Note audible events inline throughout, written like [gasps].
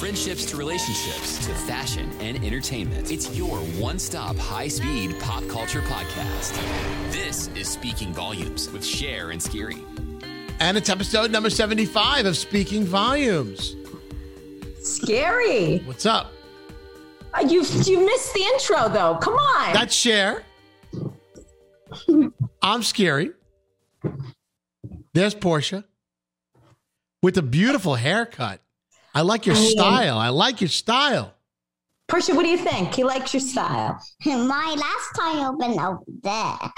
From friendships to relationships to fashion and entertainment, it's your one stop high speed pop culture podcast. This is Speaking Volumes with Cher and Scary. And it's episode number 75 of Speaking Volumes. Scary. What's up? Uh, You you missed the intro though. Come on. That's Cher. I'm Scary. There's Portia with a beautiful haircut. I like your I mean- style. I like your style. Portia, what do you think? He likes your style. [laughs] My last time opened over there.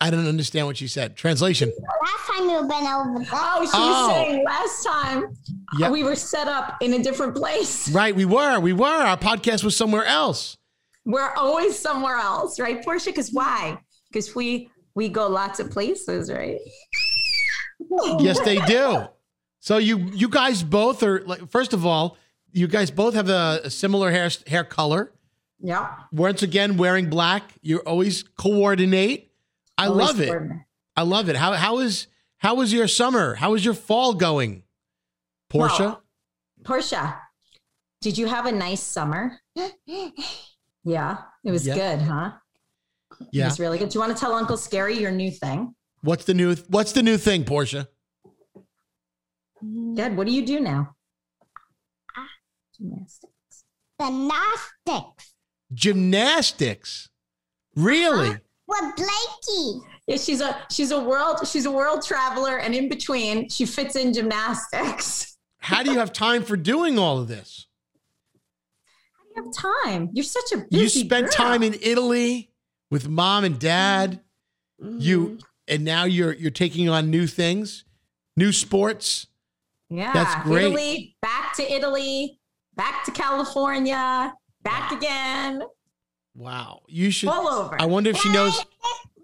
I don't understand what she said. Translation. Last time you've been over there. Oh, she was Oh. saying last time uh, Yeah. we were set up in a different place. [laughs] Right, we were. We were. Our podcast was somewhere else. We're always somewhere else, right, Portia? Because why? Because we we go lots of places, right? Yes, they do. [laughs] So you you guys both are like first of all, you guys both have a, a similar hair hair color. Yeah. Once again, wearing black. You always coordinate. I Always love it. I love it. How how is how was your summer? How was your fall going? Portia? Portia, did you have a nice summer? [gasps] Yeah, it was Yeah. good, huh? Yeah. It was really good. Do you want to tell Uncle Scary your new thing? What's the new what's the new thing, Portia? Good. What do you do now? Ah. Gymnastics. Gymnastics. Gymnastics. Really? Uh-huh. With Blakey. Yeah, she's a she's a world she's a world traveler, and in between, she fits in gymnastics. [laughs] How do you have time for doing all of this? How do you have time? You're such a busy you spent girl. time in Italy with mom and dad. Mm-hmm. You and now you're you're taking on new things, new sports. Yeah. that's great. Italy, back to Italy, back to California, back again, Wow. You should all over. I wonder if she knows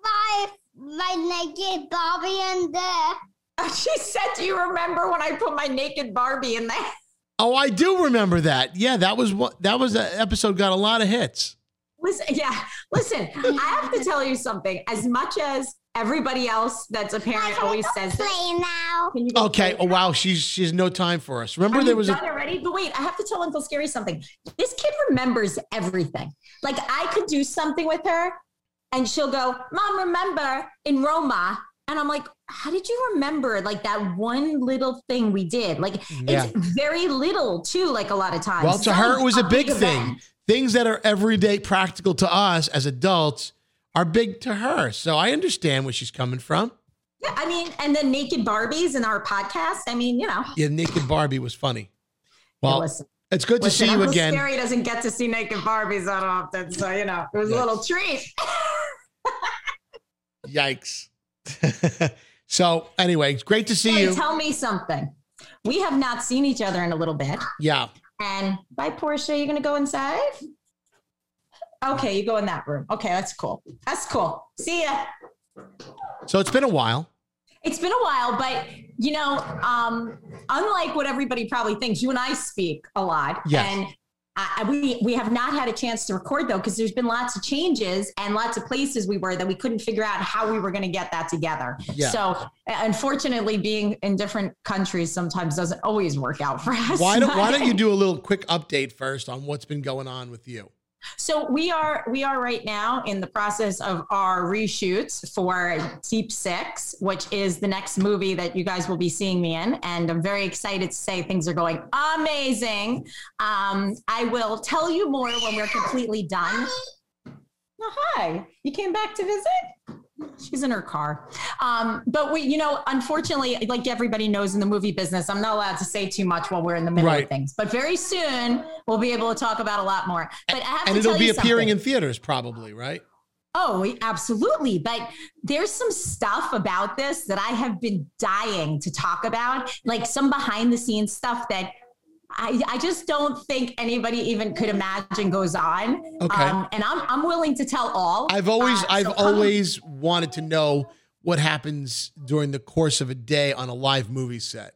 My, my naked Bobby in there. [laughs] she said, "Do you remember when I put my naked Barbie in there?" Oh, I do remember that. Yeah, that was what that was an episode got a lot of hits. Listen, yeah, listen. [laughs] I have to tell you something. As much as everybody else that's a parent always says this, Play now. can you go Okay. play Oh now? wow, she's she's no time for us. Remember Are there was done a already? But wait, I have to tell Uncle Scary something. This kid remembers everything. Like I could do something with her, and she'll go, "Mom, remember in Roma?" And I'm like, "How did you remember like that one little thing we did? Like Yeah. it's very little too. Like a lot of times. well to Some her it was a big thing. Things that are everyday practical to us as adults are big to her. So I understand where she's coming from. Yeah, I mean, and then naked Barbies in our podcast. I mean, you know, Yeah, naked Barbie was funny. Well, listen, it's good to listen, see you Uncle again. Scary doesn't get to see naked Barbies that often, so you know, it was Yes. a little treat. [laughs] Yikes. [laughs] so anyway, it's great to see Hey, you. tell me something. We have not seen each other in a little bit. Yeah. And bye, Portia. You're gonna go inside? Okay, you go in that room. Okay, that's cool. That's cool. See ya. So it's been a while. It's been a while, but you know, um, unlike what everybody probably thinks, you and I speak a lot, Yes. and I, we we have not had a chance to record though because there's been lots of changes and lots of places we were that we couldn't figure out how we were going to get that together. Yeah. So unfortunately, being in different countries sometimes doesn't always work out for us. Why don't why don't you do a little quick update first on what's been going on with you? So we are we are right now in the process of our reshoots for Deep Six, which is the next movie that you guys will be seeing me in, and I'm very excited to say things are going amazing. Um, I will tell you more when we're completely done. Oh, hi, you came back to visit? She's in her car. Um, but we, you know, unfortunately, like everybody knows in the movie business, I'm not allowed to say too much while we're in the middle Right. of things. But very soon we'll be able to talk about a lot more. But I have And it'll be appearing something. in theaters probably, right? Oh, absolutely. But there's some stuff about this that I have been dying to talk about, like some behind the scenes stuff that I, I just don't think anybody even could imagine goes on. Okay. Um, and I'm, I'm willing to tell all. I've always Uh, I've so come- always wanted to know what happens during the course of a day on a live movie set.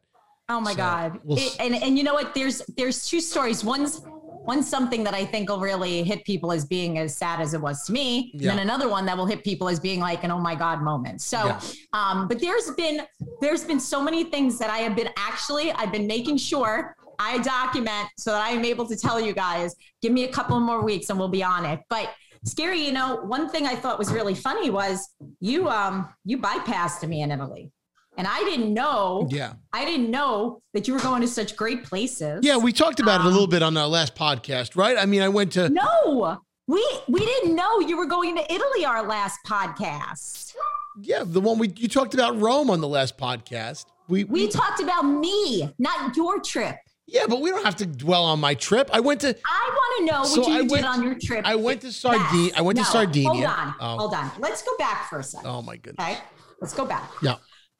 Oh my So, God. we'll It- and, and you know what? There's there's two stories. One's one's something that I think will really hit people as being as sad as it was to me. Yeah. And then another one that will hit people as being like an oh my God moment. So Yeah. um, but there's been there's been so many things that I have been actually I've been making sure I document so that I am able to tell you guys. Give me a couple more weeks and we'll be on it. But scary, you know, one thing I thought was really funny was you um you bypassed me in Italy. And I didn't know. Yeah. I didn't know that you were going to such great places. Yeah, we talked about it a Um, little bit on our last podcast, right? I mean, I went to No, we we didn't know you were going to Italy. Our last podcast, yeah, the one we you talked about Rome on the last podcast. We, we talked about me, not your trip. Yeah, but we don't have to dwell on my trip. I went to I want to know what So you I did went- on your trip. I went to Sardinia. I went to No, Sardinia. Hold on, Oh. hold on. Let's go back for a second. Oh my goodness. Okay, let's go back. Yeah,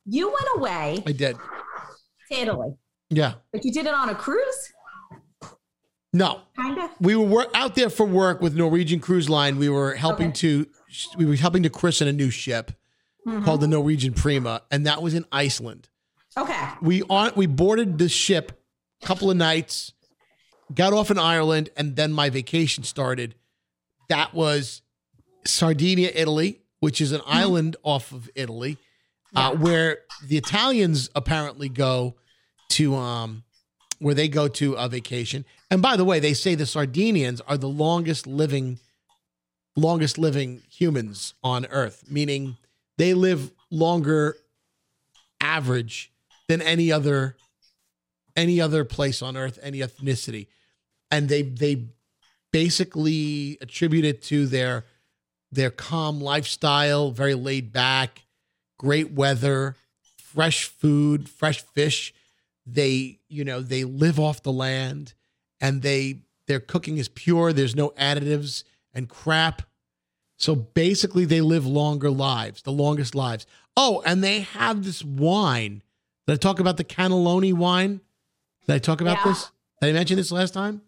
You went away I did. to Italy, Yeah. but you did it on a cruise, No, kind of. we were out there for work with Norwegian Cruise Line. We were helping Okay. to we were helping to christen a new ship Mm-hmm. called the Norwegian Prima, and that was in Iceland. Okay, We on we boarded the ship couple of nights, got off in Ireland, and then my vacation started. That was Sardinia, Italy, which is an island off of Italy, uh, where the Italians apparently go to um where they go to a vacation. And by the way, they say the Sardinians are the longest living longest living humans on earth, meaning they live longer average than any other any other place on earth, any ethnicity. And they they basically attribute it to their their calm lifestyle, very laid back, great weather, fresh food, fresh fish. They, you know, they live off the land and they their cooking is pure. There's no additives and crap. So basically they live longer lives, the longest lives. Oh, and they have this wine. Did I talk about the cannelloni wine? Did I talk about Yeah. this? Did I mention this last time?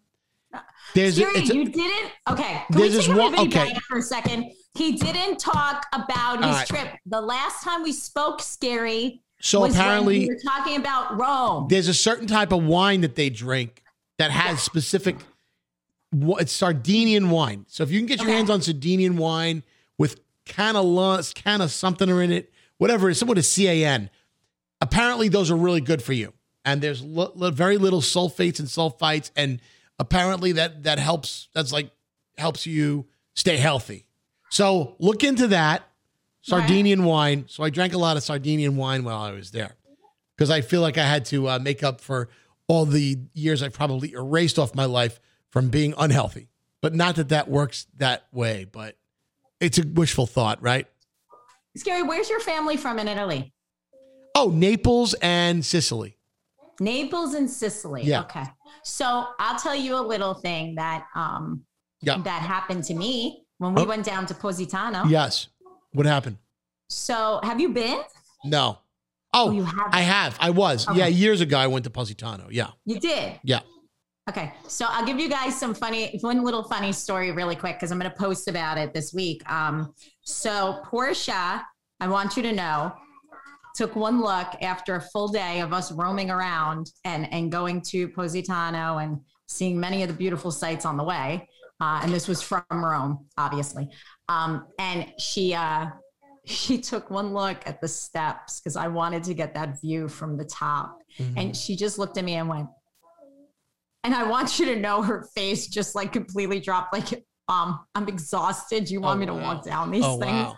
Uh, there's a, a- you didn't. Okay, can There's we this take one- okay. for a second? He didn't talk about his right. trip. The last time we spoke, Scary, so apparently we were talking about Rome. there's a certain type of wine that they drink that has specific it's Sardinian wine. So if you can get your Okay. hands on Sardinian wine with can of can of something in it, whatever it is, someone with a CAN, apparently those are really good for you. And there's very little sulfates and sulfites, and apparently that that helps. That's like helps you stay healthy. So look into that Sardinian wine. So I drank a lot of Sardinian wine while I was there because I feel like I had to uh, make up for all the years I probably erased off my life from being unhealthy. But not that that works that way, but it's a wishful thought, right? Scary, where's your family from in Italy? Oh, Naples and Sicily. Naples and Sicily. Yeah. Okay. So I'll tell you a little thing that um Yeah. that happened to me when we Oh. went down to Positano. Yes. What happened? So have you been? No. Oh, Oh, you have. I have. I was. Okay. Yeah, years ago I went to Positano. Yeah. You did. Yeah. Okay, so I'll give you guys some funny, one little funny story really quick because I'm going to post about it this week. Um, so Portia, I want you to know, took one look after a full day of us roaming around and and going to Positano and seeing many of the beautiful sights on the way. Uh, and this was from Rome, obviously. Um, and she uh, [laughs] she took one look at the steps because I wanted to get that view from the top. Mm-hmm. And she just looked at me and went, and I want you to know her face just like completely dropped, like, um, I'm exhausted. You want Oh, me to wow. walk down these Oh, things? wow.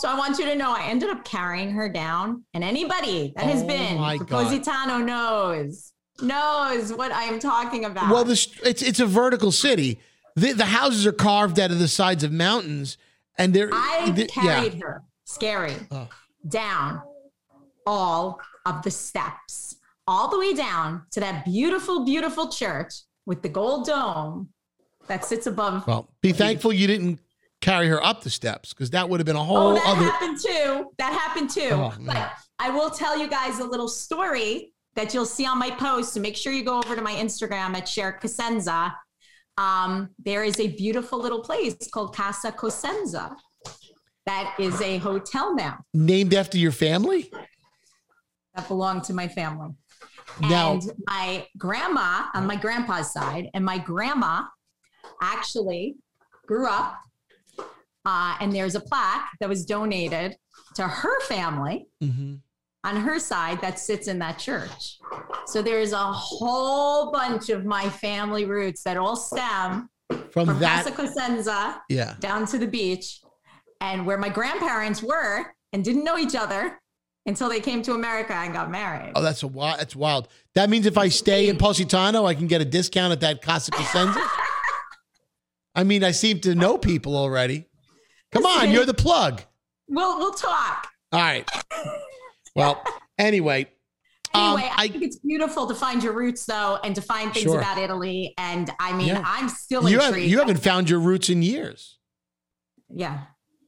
So I want you to know I ended up carrying her down. And anybody that has Oh, been. Positano knows, knows what I am talking about. Well, this it's it's a vertical city. The the houses are carved out of the sides of mountains, and they're I they- carried her, scary, Oh. down all of the steps, all the way down to that beautiful, beautiful church with the gold dome that sits above. Well, be thankful you didn't carry her up the steps because that would have been a whole Oh, whole that other. happened too. That happened too. Oh, but I will tell you guys a little story that you'll see on my post. So make sure you go over to my Instagram at Cher Cosenza. Um, there is a beautiful little place called Casa Cosenza. That is a hotel now Named after your family? that belonged to my family. Now- and my grandma on my grandpa's side, and my grandma actually grew up. Uh, and there's a plaque that was donated to her family Mm-hmm. on her side that sits in that church. So there's a whole bunch of my family roots that all stem From, from that, Casa Cosenza yeah. down to the beach and where my grandparents were and didn't know each other until they came to America and got married. Oh, that's a wild. That's wild. That means if I stay in Positano, I can get a discount at that Casa Cosenza. [laughs] I mean, I seem to know people already. Come on, you're the plug. We'll we'll talk. All right. Well, [laughs] anyway, um, Anyway, I, think it's beautiful to find your roots though and to find things Sure. about Italy. And I mean, Yeah. I'm still you have intrigued. you haven't found your roots in years. Yeah.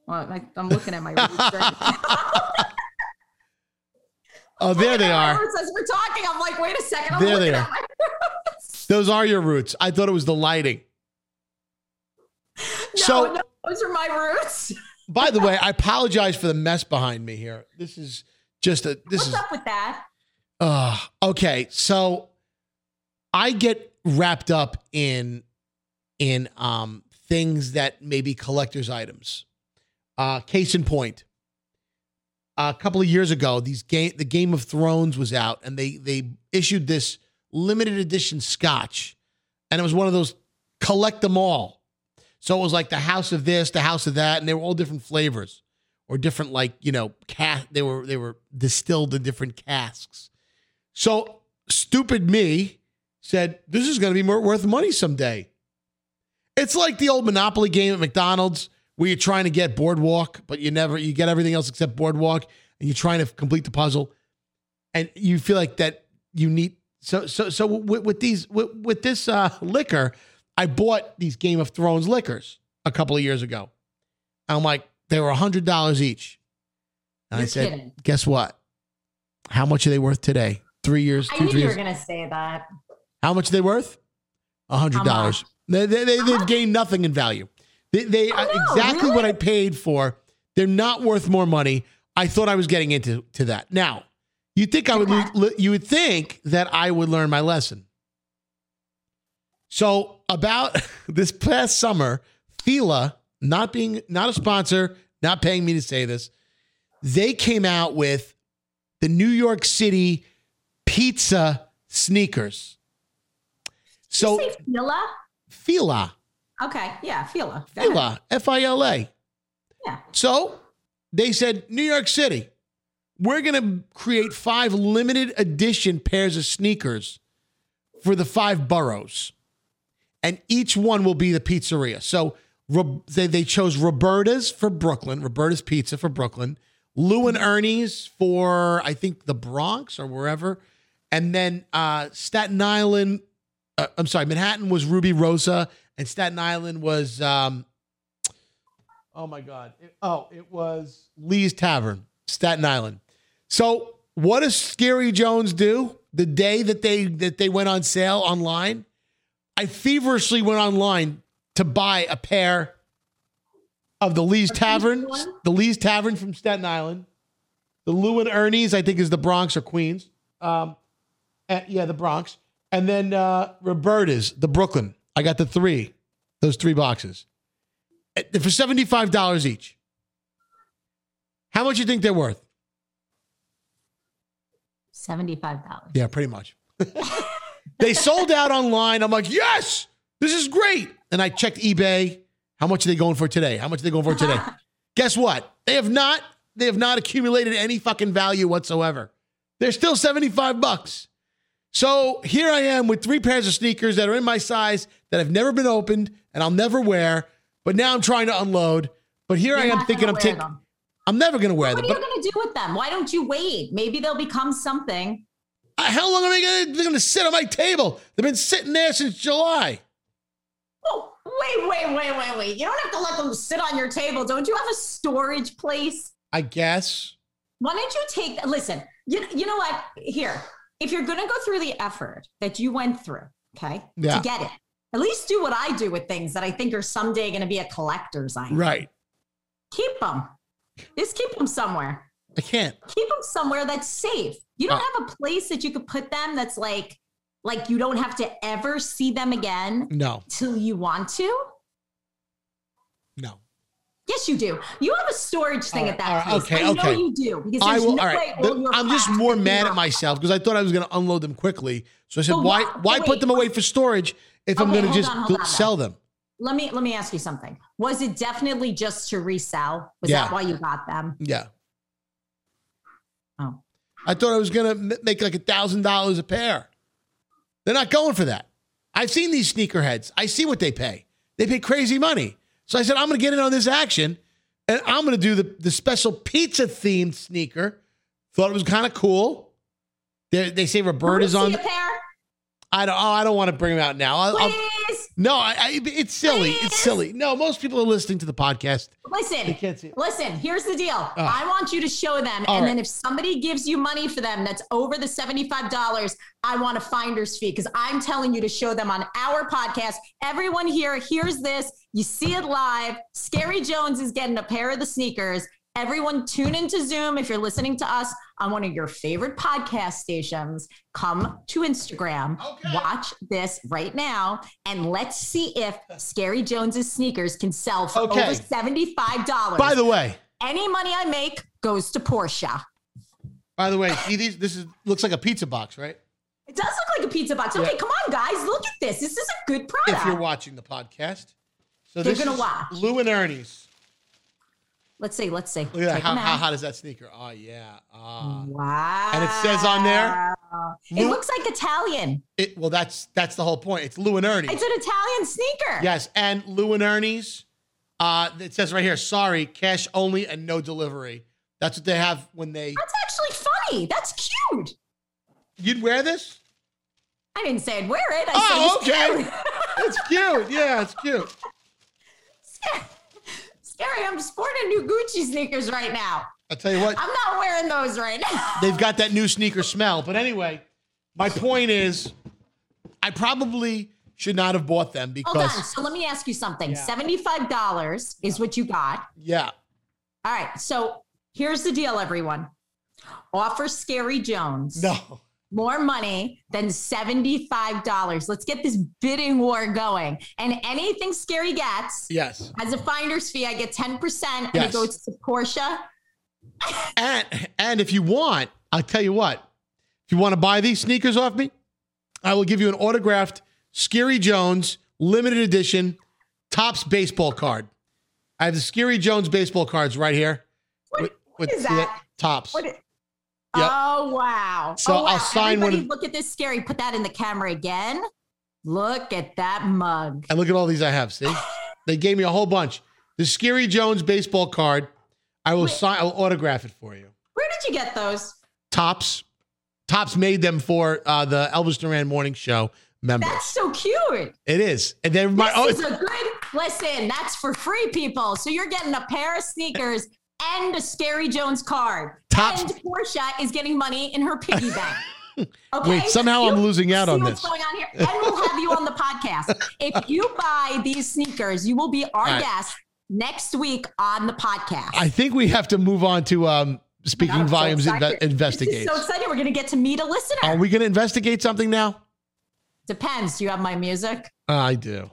Well, I, I'm looking at my roots right. [laughs] [laughs] Oh, there they are. As we're talking, I'm like, wait a second. I'm There they are. at my roots. Those are your roots. I thought it was the lighting. [laughs] No, So- no, those are my roots. [laughs] By the way, I apologize for the mess behind me here. This is just a this What's is up with that? Uh, okay, so I get wrapped up in in um things that may be collector's items. Uh, case in point, a couple of years ago, these game the Game of Thrones was out, and they they issued this limited edition Scotch, and it was one of those collect them all. So it was like the house of this, the house of that, and they were all different flavors or different like you know cat. They were they were distilled in different casks. So stupid me said, "This is going to be more worth money someday." It's like the old Monopoly game at McDonald's where you're trying to get Boardwalk, but you never you get everything else except Boardwalk, and you're trying to complete the puzzle, and you feel like that you need. So so so with, with these with, with this uh, liquor, I bought these Game of Thrones liquors a couple of years ago. I'm like, they were hundred dollars each, and I You're said, kidding. "Guess what? How much are they worth today? Three years, I two, knew three you were years. going to say that. How much are they worth? A $100. They, they, they, they've gained nothing in value. They, they Oh, no, exactly really? what I paid for. They're not worth more money. I thought I was getting into to that. Now, you think I would Okay. you would think that I would learn my lesson. So about [laughs] this past summer, Fila, not being not a sponsor, not paying me to say this, they came out with the New York City pizza sneakers. So Did Fila? Fila, Okay. Yeah, Fila. Go. Fila, F I L A. Yeah. So they said, New York City, we're going to create five limited edition pairs of sneakers for the five boroughs. And each one will be the pizzeria. So they, they chose Roberta's for Brooklyn, Roberta's Pizza for Brooklyn, Lou and Ernie's for, I think, the Bronx or wherever. And then uh, Staten Island, uh, I'm sorry, Manhattan was Rubirosa, and Staten Island was um, Oh my God. It- oh, it was Lee's Tavern, Staten Island. So what does Scary Jones do the day that they that they went on sale online? I feverishly went online to buy a pair of the Lee's Tavern, the Lee's Tavern from Staten Island, the Lou and Ernie's, I think is the Bronx or Queens. Um, and- yeah, the Bronx, and then uh, Roberta's, the Brooklyn. I got the three, those three boxes Eh, for seventy five dollars each. How much you think they're worth? $75. Yeah, pretty much. [laughs] they sold out online. I'm like, yes, this is great. And I checked eBay. How much are they going for today? How much are they going for today? [laughs] Guess what? They have not. They have not accumulated any fucking value whatsoever. They're still 75 bucks. So here I am with three pairs of sneakers that are in my size that have never been opened and I'll never wear. But now I'm trying to unload. But here I You're am thinking I'm taking. I'm never going to wear What them. What are you going to do with them? Why don't you wait? Maybe they'll become something. Uh, How long are I gonna, they're gonna sit on my table? They've been sitting there since July. Oh, wait, wait, wait, wait, wait. You don't have to let them sit on your table. Don't you have a storage place? I guess. Why don't you take, listen, you, you know what? Here, if you're going to go through the effort that you went through, okay, Yeah. to get it, at least do what I do with things that I think are someday going to be a collector's item. Right. Keep them. Just keep them somewhere. I can't. keep them somewhere that's safe. You don't Uh, have a place that you could put them that's like like you don't have to ever see them again No. till you want to. No. Yes, you do. You have a storage thing All at that right, place. okay, I know okay. you do because I will. no all right. The- I'm just more mad at myself because I thought I was going to unload them quickly. So I said, But why? why- wait, put them away for storage if I'm going to just on, on, sell them? Let me let me ask you something. Was it definitely just to resell? Was Yeah. that why you got them? Yeah. I thought I was going to make like a thousand dollars a pair. They're not going for that. I've seen these sneakerheads. I see what they pay. They pay crazy money. So I said, I'm going to get in on this action, and I'm going to do the the special pizza themed sneaker. Thought it was kind of cool. They, they say Roberta's on. pair? I don't. Oh, I don't want to bring them out now. I'll, I'll, no, I, I, it's silly. It's silly. No, most people are listening to the podcast. listen. They can't see. Listen, here's the deal. Oh. I want you to show them. All and right. then if somebody gives you money for them that's over the $75, I want a finder's fee because I'm telling you to show them on our podcast. Everyone here hears this. You see it live. Scary Jones is getting a pair of the sneakers. Everyone tune into Zoom if you're listening to us on one of your favorite podcast stations. Come to Instagram, Okay. watch this right now, and let's see if Scary Jones's sneakers can sell for Okay. over $75. By the way, Any money I make goes to Portia. by the way, see these. This is looks like a pizza box, right? It does look like a pizza box. Okay, Yeah. come on, guys. Look at this. This is a good product. If you're watching the podcast, so They're gonna watch. Lou and Ernie's. Let's see. Let's see. Look at that. How, how hot is that sneaker? Oh yeah. Ah. Wow. And it says on there, It Lou- looks like Italian. It, well, that's that's the whole point. It's Lou and Ernie's. It's an Italian sneaker. Yes, and Lou and Ernie's. Uh, it says right here, sorry, cash only and no delivery. That's what they have when they. That's actually funny. That's cute. You'd wear this? I didn't say I'd wear it. I Oh, said okay. cute. It's cute. Yeah, it's cute. [laughs] Scary. I'm sporting new Gucci sneakers right now. I'll tell you what, I'm not wearing those right now. [laughs] they've got that new sneaker smell. But anyway, my point is, I probably should not have bought them Hold on. because So let me ask you something. Yeah. $75 is what you got. yeah, All right. So here's the deal, everyone. Offer Scary Jones no, more money than $75. Let's get this bidding war going. And anything Scary gets yes, as a finder's fee, I get 10% and Yes. it goes to Portia. and and if you want, I'll tell you what. If you want to buy these sneakers off me, I will give you an autographed Scary Jones limited edition Topps baseball card. I have the Scary Jones baseball cards right here. What- what is see that? Topps. What Yep. Oh, wow. So oh, wow. I'll sign one of- look at this, Scary. Put that in the camera again. Look at that mug. And look at all these I have. See, [laughs] they gave me a whole bunch. The Scary Jones baseball card. I will sign. I'll autograph it for you. Where did you get those? Topps. Topps made them for uh, the Elvis Duran Morning Show members. That's so cute. it is, and they're my. This Oh, is a good listen. That's for free, people. So you're getting a pair of sneakers and a Scary Jones card. And Portia is getting money in her piggy [laughs] bank. Okay. Wait, somehow I'm losing out on this. going on here, and we'll have you on the podcast. If [laughs] you buy these sneakers, you will be our right. guest next week on the podcast. I think we have to move on to um, speaking I'm so volumes inve- investigate. So excited. We're going to get to meet a listener. Are we going to investigate something now? Depends. Do you have my music? I do.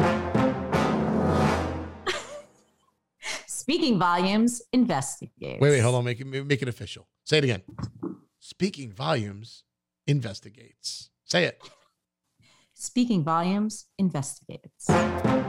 Speaking volumes, investigate. Wait, wait, hold on. Make it make it official. Say it again. Speaking volumes investigates. Say it. Speaking volumes, investigates. I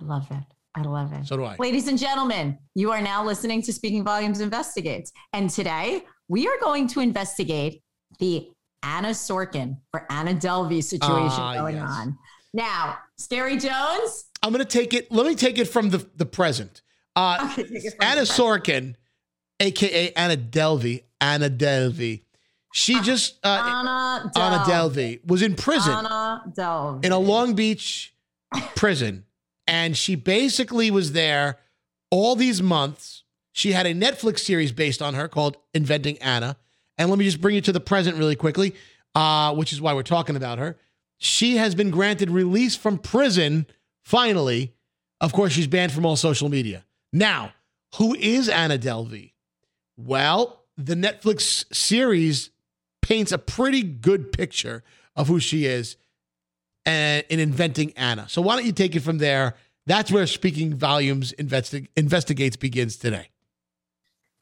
love it. I love it. So do I. Ladies and gentlemen, you are now listening to Speaking Volumes Investigates. And today we are going to investigate the Anna Sorokin or Anna Delvey situation Ah, going yes. on. Now, Scary Jones, I'm going to take it. Let me take it from the the present. Uh, Okay, take it from Anna Sorokin, aka Anna Delvey, Anna Delvey. She just uh, Anna Delvey. Anna Delvey was in prison. Anna Delvey. in a Long Beach prison. And she basically was there all these months. She had a Netflix series based on her called Inventing Anna. And let me just bring you to the present really quickly, uh, which is why we're talking about her. She has been granted release from prison finally. Of course, she's banned from all social media. Now, who is Anna Delvey? Well, the Netflix series paints a pretty good picture of who she is and in inventing Anna. So why don't you take it from there That's where Speaking Volumes investi- investigates begins today.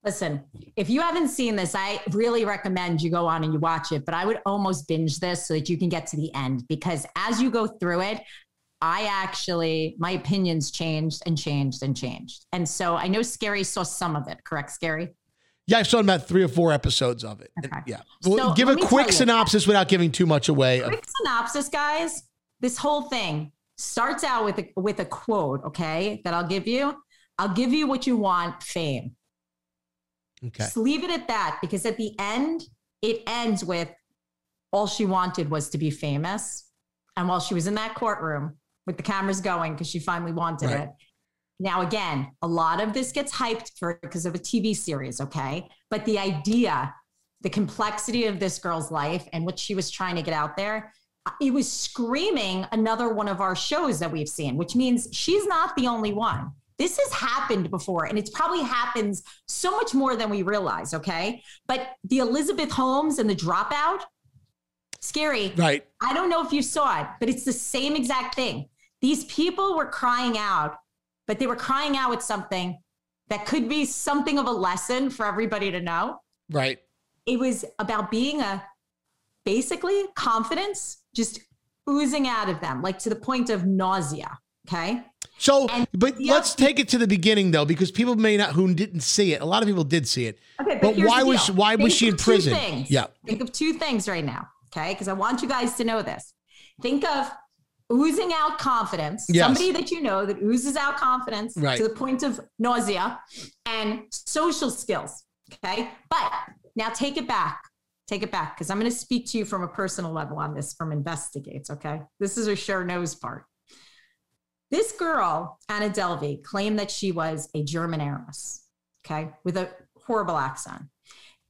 Listen, if you haven't seen this, I really recommend you go on and you watch it, but I would almost binge this so that you can get to the end because as you go through it, I actually, my opinions changed and changed and changed. And so I know Scary saw some of it, correct, Scary? Yeah, I saw about three or four episodes of it. Okay. Yeah. Well, So, give a quick synopsis without giving too much away. Quick synopsis, guys. This whole thing starts out with a, with a quote, okay, that I'll give you. I'll give you what you want fame. Okay. Just leave it at that because at the end, it ends with all she wanted was to be famous. And while she was in that courtroom with the cameras going because she finally wanted Right. it. Now, again, a lot of this gets hyped for because of a TV series, okay? But the idea, the complexity of this girl's life and what she was trying to get out there, uh, it was screaming another one of our shows that we've seen, which means she's not the only one. This has happened before, and it's probably happens so much more than we realize, okay? But the Elizabeth Holmes and the dropout, scary. Right. I don't know if you saw it, but it's the same exact thing. These people were crying out, but they were crying out with something that could be something of a lesson for everybody to know. Right. It was about being a basically confidence just oozing out of them, like to the point of nausea. Okay. So, And but let's take it to the beginning though, because people may not who didn't see it. A lot of people did see it. Okay, but, But why was why was she in prison? things. Yeah. Think of two things right now, okay? Because I want you guys to know this. Think of oozing out confidence. Yes. Somebody that you know that oozes out confidence Right. to the point of nausea and social skills. Okay. But now take it back. Take it back because I'm going to speak to you from a personal level on this from investigates. Okay. This is her sure knows part. This girl, Anna Delvey, claimed that she was a German heiress, okay, with a horrible accent.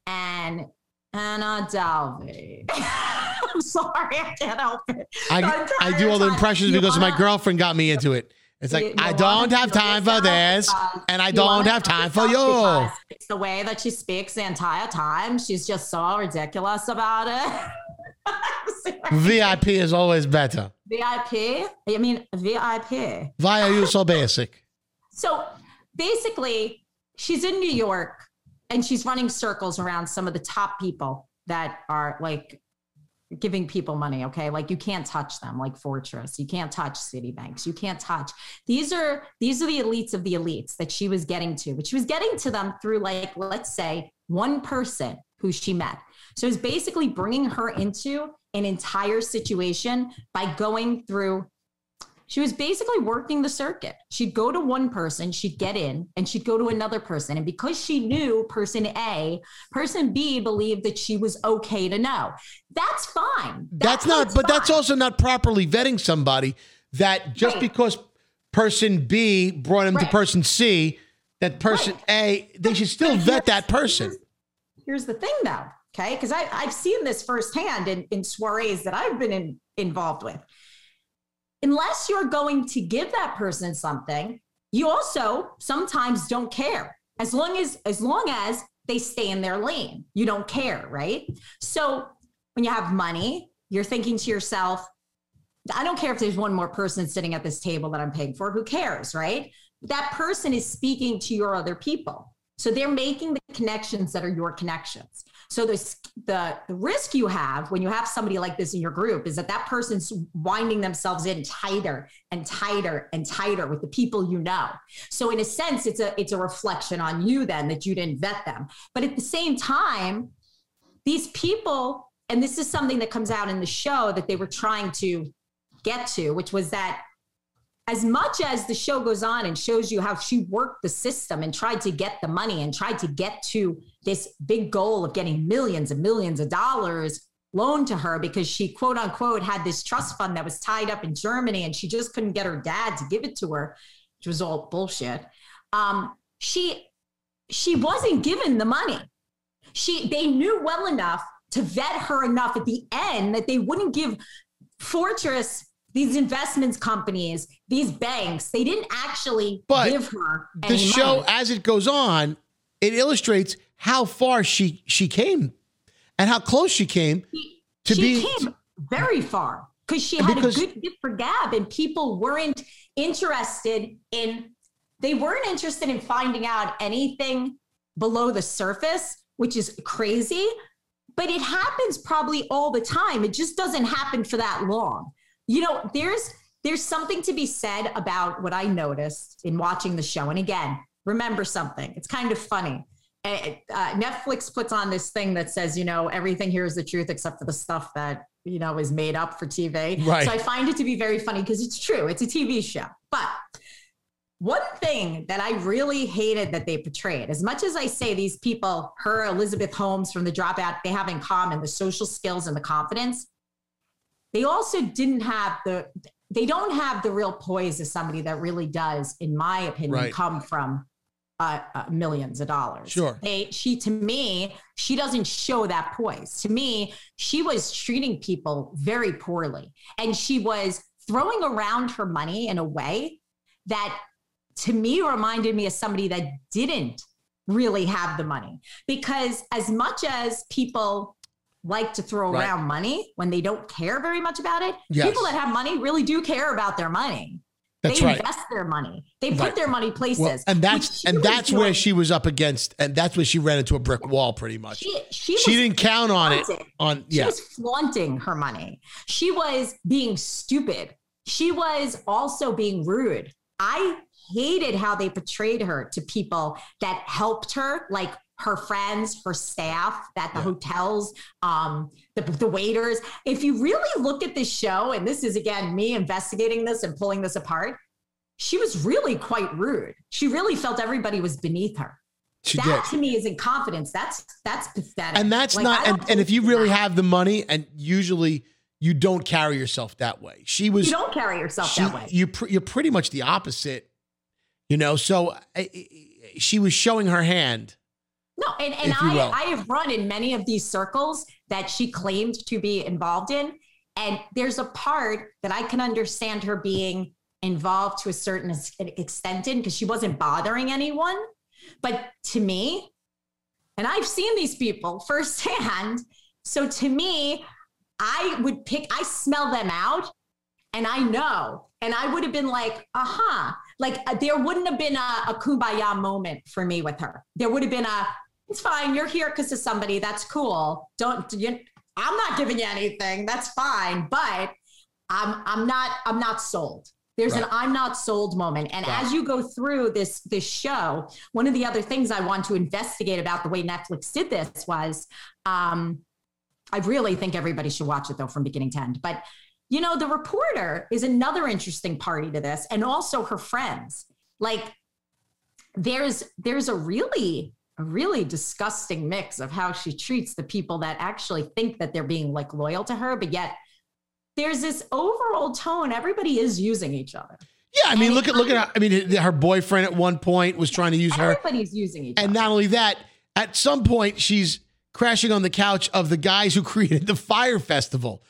And Anna Delvey, [laughs] I'm sorry, I can't help it. I, I do all the impressions because my wanna- girlfriend got me into it. It's like I don't have time for this, and I don't have time for you. It's the way that she speaks the entire time. She's just so ridiculous about it. [laughs] VIP is always better. VIP? I mean, VIP. Why are you so basic? So basically, she's in New York and she's running circles around some of the top people that are like giving people money. Okay. Like you can't touch them, like Fortress. You can't touch Citibanks. You can't touch. These are these are the elites of the elites that she was getting to, but she was getting to them through like, let's say, one person who she met. So it's basically bringing her into an entire situation by going through she was basically working the circuit. She'd go to one person, she'd get in, and she'd go to another person. And because she knew person A, person B believed that she was okay to know. That's fine. That's not, part's but that's also not properly vetting somebody. That just Right. because person B brought him to person C, that person A, they should still vet that person. Here's the thing though, okay? Because I've seen this firsthand in, in soirees that I've been in, involved with. Unless you're going to give that person something, you also sometimes don't care. As long as as long as they stay in their lane, you don't care, right? So when you have money, you're thinking to yourself, I don't care if there's one more person sitting at this table that I'm paying for. Who cares, right? That person is speaking to your other people. So they're making the connections that are your connections. So the, the, the risk you have when you have somebody like this in your group is that that person's winding themselves in tighter and tighter and tighter with the people you know. So in a sense, it's a it's a reflection on you then that you didn't vet them. But at the same time, these people, and this is something that comes out in the show that they were trying to get to, which was that as much as the show goes on and shows you how she worked the system and tried to get the money and tried to get to this big goal of getting millions and millions of dollars loaned to her because she quote unquote had this trust fund that was tied up in Germany and she just couldn't get her dad to give it to her, which was all bullshit. Um, she she wasn't given the money. She they knew well enough to vet her enough at the end that they wouldn't give Fortress these investments companies, these banks, they didn't actually But give her The show, money. as it goes on, it illustrates how far she she came and how close she came She, to she be- came very far because she had Because- a good gift for gab and people weren't interested in they weren't interested in finding out anything below the surface which is crazy but it happens probably all the time it just doesn't happen for that long you know there's there's something to be said about what i noticed in watching the show. And again remember something. It's kind of funny. Uh, uh, netflix puts on this thing that says you know everything here is the truth except for the stuff that you know is made up for tv Right. so i find it to be very funny because it's true. It's a tv show. But one thing that I really hated that they portrayed, as much as I say these people, her, Elizabeth Holmes from the dropout, they have in common the social skills and the confidence, they also didn't have the, they don't have the real poise of somebody that really does, in my opinion, Right. come from uh, uh, millions of dollars. Sure. They, she, to me, she doesn't show that poise. To me, she was treating people very poorly and she was throwing around her money in a way that to me reminded me of somebody that didn't really have the money because as much as people like to throw Right. around money when they don't care very much about it Yes. people that have money really do care about their money That's they right. invest their money they put Right. their money places Well, and that's and that's where doing. she was up against, and that's where she ran into a brick wall, pretty much. she, she, She didn't count on it. On She yeah, was flaunting her money. She was being stupid. She was also being rude. I hated how they portrayed her to people that helped her, like her friends, her staff, at the Yeah. hotels, um, the, the waiters. If you really look at this show, and this is again me investigating this and pulling this apart, she was really quite rude. She really felt everybody was beneath her. she that did. to me is incompetence. That's that's pathetic. And that's Like, not. And, and if you really that. have the money, and usually you don't carry yourself that way. She was. you don't carry yourself she, that way. You pr- you're pretty much the opposite. You know, so I, I- she was showing her hand. No, and, and I. I have run in many of these circles that she claimed to be involved in. And there's a part that I can understand her being involved to a certain extent in because she wasn't bothering anyone. But to me, and I've seen these people firsthand. So to me, I would pick, I smell them out and I know. And I would have been like, aha, like uh, there wouldn't have been a, a kumbaya moment for me with her. There would have been a, it's fine. You're here because of somebody. That's cool. Don't, you, I'm not giving you anything. That's fine. But I'm, I'm not, I'm not sold. There's an I'm not sold moment. And Right. as you go through this, this show, one of the other things I want to investigate about the way Netflix did this was, um, I really think everybody should watch it though from beginning to end. But you know, the reporter is another interesting party to this, and also her friends. Like, there's there's a really a really disgusting mix of how she treats the people that actually think that they're being like loyal to her, but yet there's this overall tone. Everybody is using each other. Yeah, I mean, And look at look at. Her, I mean, her boyfriend at one point was trying to use her, Everybody's using each and other. not only that, at some point she's crashing on the couch of the guys who [laughs] created the Fyre Festival,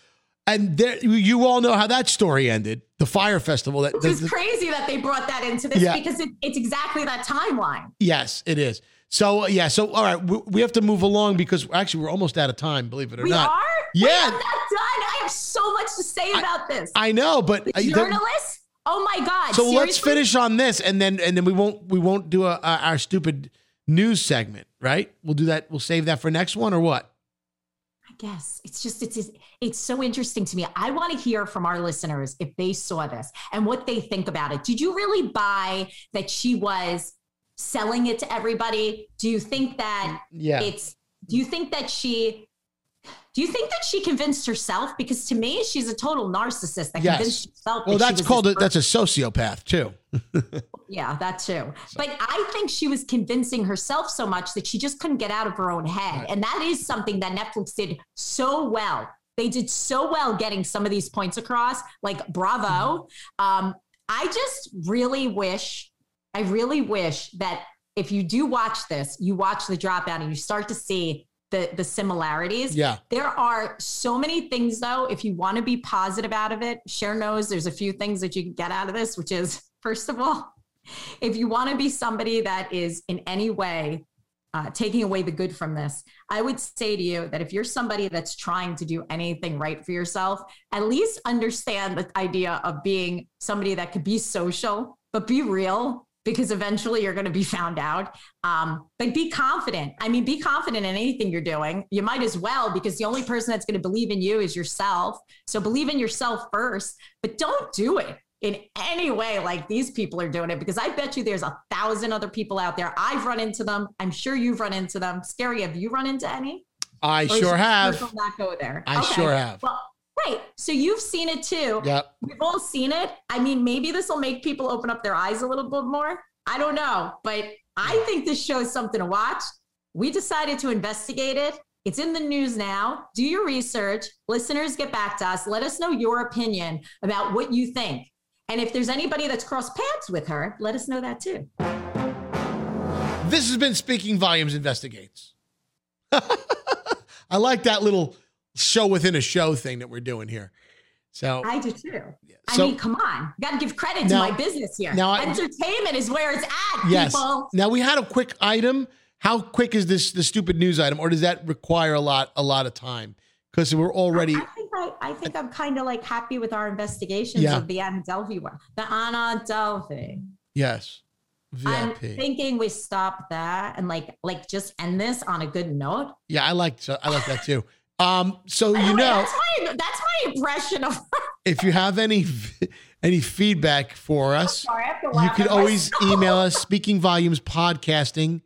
and there you all know how that story ended. The Fyre Festival. That Which is the- crazy that they brought that into this Yeah. because it, it's exactly that timeline. yes, it is. So yeah, so all right, we, we have to move along because actually we're almost out of time. Believe it or We not. are? Yeah. Wait, I'm not done. I have so much to say about this. I know, but the uh, journalists? Oh my God. So let's finish on this, and then and then we won't we won't do a, a, our stupid news segment, right? We'll do that. We'll save that for next one, or what? I guess it's just it's it's so interesting to me. I want to hear from our listeners if they saw this and what they think about it. Did you really buy that she was selling it to everybody? Do you think that Yeah. it's do you think that she do you think that she convinced herself? Because to me, she's a total narcissist that Yes. convinced herself. Well, that that's called a, that's a sociopath too. [laughs] Yeah, that too. But I think she was convincing herself so much that she just couldn't get out of her own head. Right. And that is something that Netflix did so well. They did so well getting some of these points across. Like, bravo. Um, I just really wish, I really wish that if you do watch this, you watch the dropout and you start to see the the similarities. Yeah. There are so many things, though, if you want to be positive out of it, share knows there's a few things that you can get out of this, which is, [laughs] first of all, if you want to be somebody that is in any way uh, taking away the good from this, I would say to you that if you're somebody that's trying to do anything right for yourself, at least understand the idea of being somebody that could be social, but be real because eventually you're going to be [laughs] found out. Um, but be confident. I mean, be confident in anything you're doing. You might as well because the only person that's going to believe in you is yourself. So believe in yourself first, but don't do it in any way like these people are doing it because I bet you there's a thousand other people out there. I've run into them. I'm sure you've run into them. Scary, have you run into any? I sure have. Not go there. I okay. sure have. Well, right. So you've seen it too. Yep. We've all seen it. I mean, maybe this will make people open up their eyes a little bit more. I don't know, but I think this shows something to watch. We decided to investigate it. It's in the news now. Do your research. Listeners, get back to us. Let us know your opinion about what you think. And if there's anybody that's crossed paths with her, let us know that too. This has been Speaking Volumes Investigates. [laughs] I like that little show within a show thing that we're doing here. So I do too. So, I mean, come on, got to give credit now, to my business here. Now, entertainment I, is where it's at. Yes. People. Now we had a quick item. How quick is this the stupid news item, or does that require a lot a lot of time? Because we're already. I, think I, I think I'm kind of like happy with our investigations yeah. of the Anna Delvey one, the Anna Delvey. Yes. VIP. I'm thinking we stop that and like like just end this on a good note. Yeah, I like so I like that too. Um, so you know that's my that's my impression of. [laughs] if you have any any feedback for us, sorry, you can always email us speaking volumes podcasting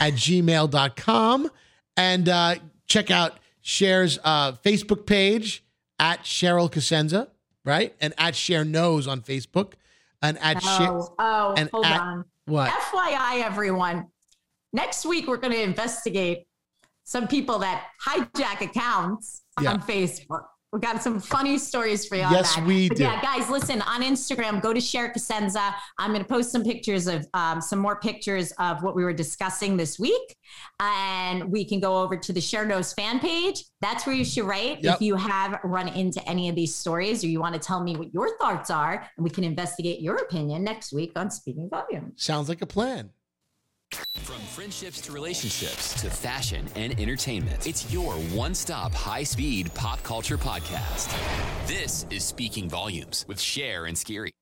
at gmail.com and uh, check out Cher's uh, Facebook page at Cheryl Cosenza, right? And at Cher Knows on Facebook. And at oh, Cher. Oh, and hold at, on. What? FYI, everyone. Next week, we're going to investigate some people that hijack accounts yeah. on Facebook. We got some funny stories for you. Yes, we but do. Yeah, guys, listen on Instagram. Go to Cher Cosenza. I'm going to post some pictures of um, some more pictures of what we were discussing this week, and we can go over to the Cher Knows fan page. That's where you should write yep. if you have run into any of these stories or you want to tell me what your thoughts are, and we can investigate your opinion next week on Speaking Volume. Sounds like a plan. From friendships to relationships to fashion and entertainment, it's your one stop high speed pop culture podcast. This is Speaking Volumes with Cher and Scary.